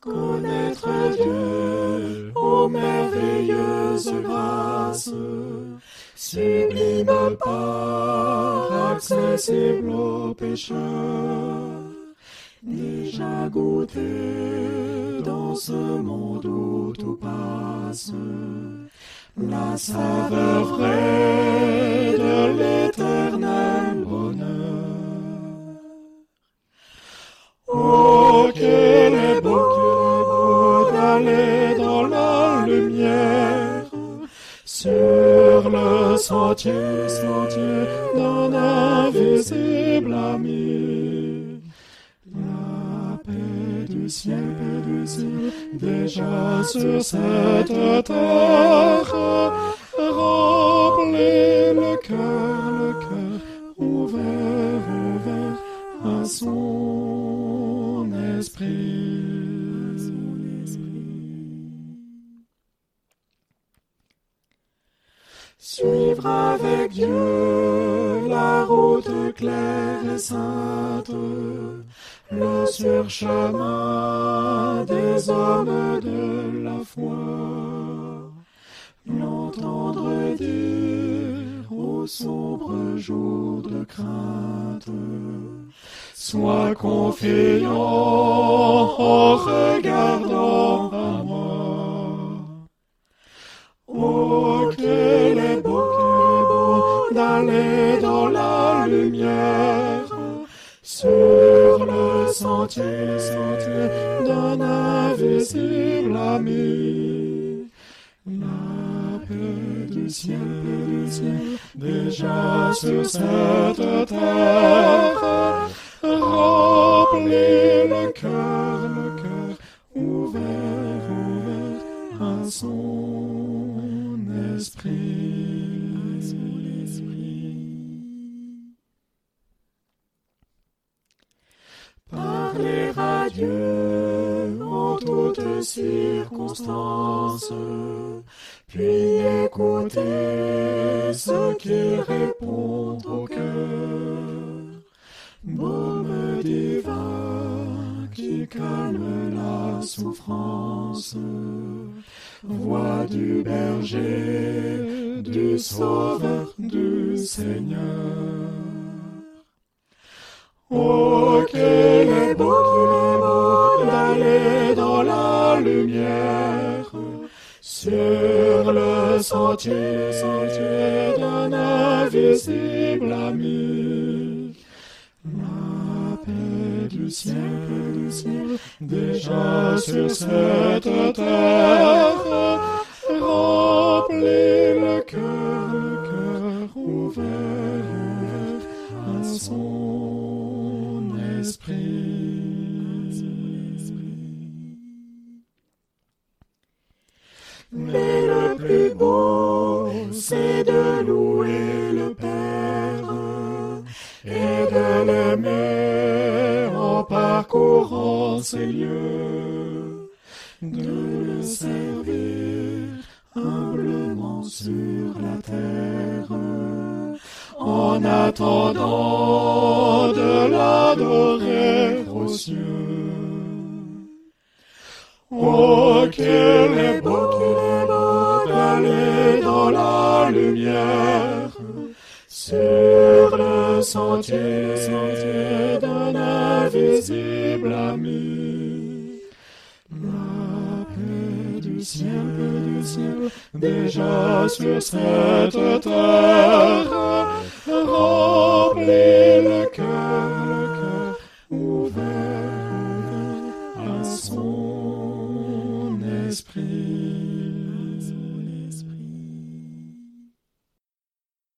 Connaître Dieu, ô merveilleuse grâce, sublime part, accessible aux pécheurs, déjà goûté dans ce monde où tout passe, la saveur vraie de sentier, sentier d'un invisible ami. La paix du ciel, paix du ciel, déjà sur cette terre, remplit le cœur, le cœur ouvert, ouvert à son esprit. Suivre avec Dieu la route claire et sainte, le surchemin des hommes de la foi. L'entendre dire au sombre jour de crainte, sois confiant dans la lumière, sur le sentier, sentier d'un invisible ami. La paix du ciel, déjà sur cette terre, remplit le cœur, le cœur ouvert, ouvert à son esprit. Parler à en toutes circonstances, puis écouter ce qu'il répond au cœur. Baume divin qui calme la souffrance, voix du berger, du sauveur, du Seigneur. Oh, dans la lumière, sur le sentier, sentier d'un invisible ami. La paix du ciel, du ciel, déjà sur cette terre, remplit le cœur, le cœur ouvert, à son. Mais le plus beau, c'est de louer le Père et de l'aimer en parcourant ces lieux, de le servir humblement sur la terre, en attendant de l'adorer aux cieux. Oh, qu'il est beau, qu'il est beau d'aller dans la lumière, sur le sentier, sentier d'un invisible ami. Du ciel, paix du ciel, déjà sur cette terre, remplit le cœur, le cœur ouvert, ouvert à son esprit.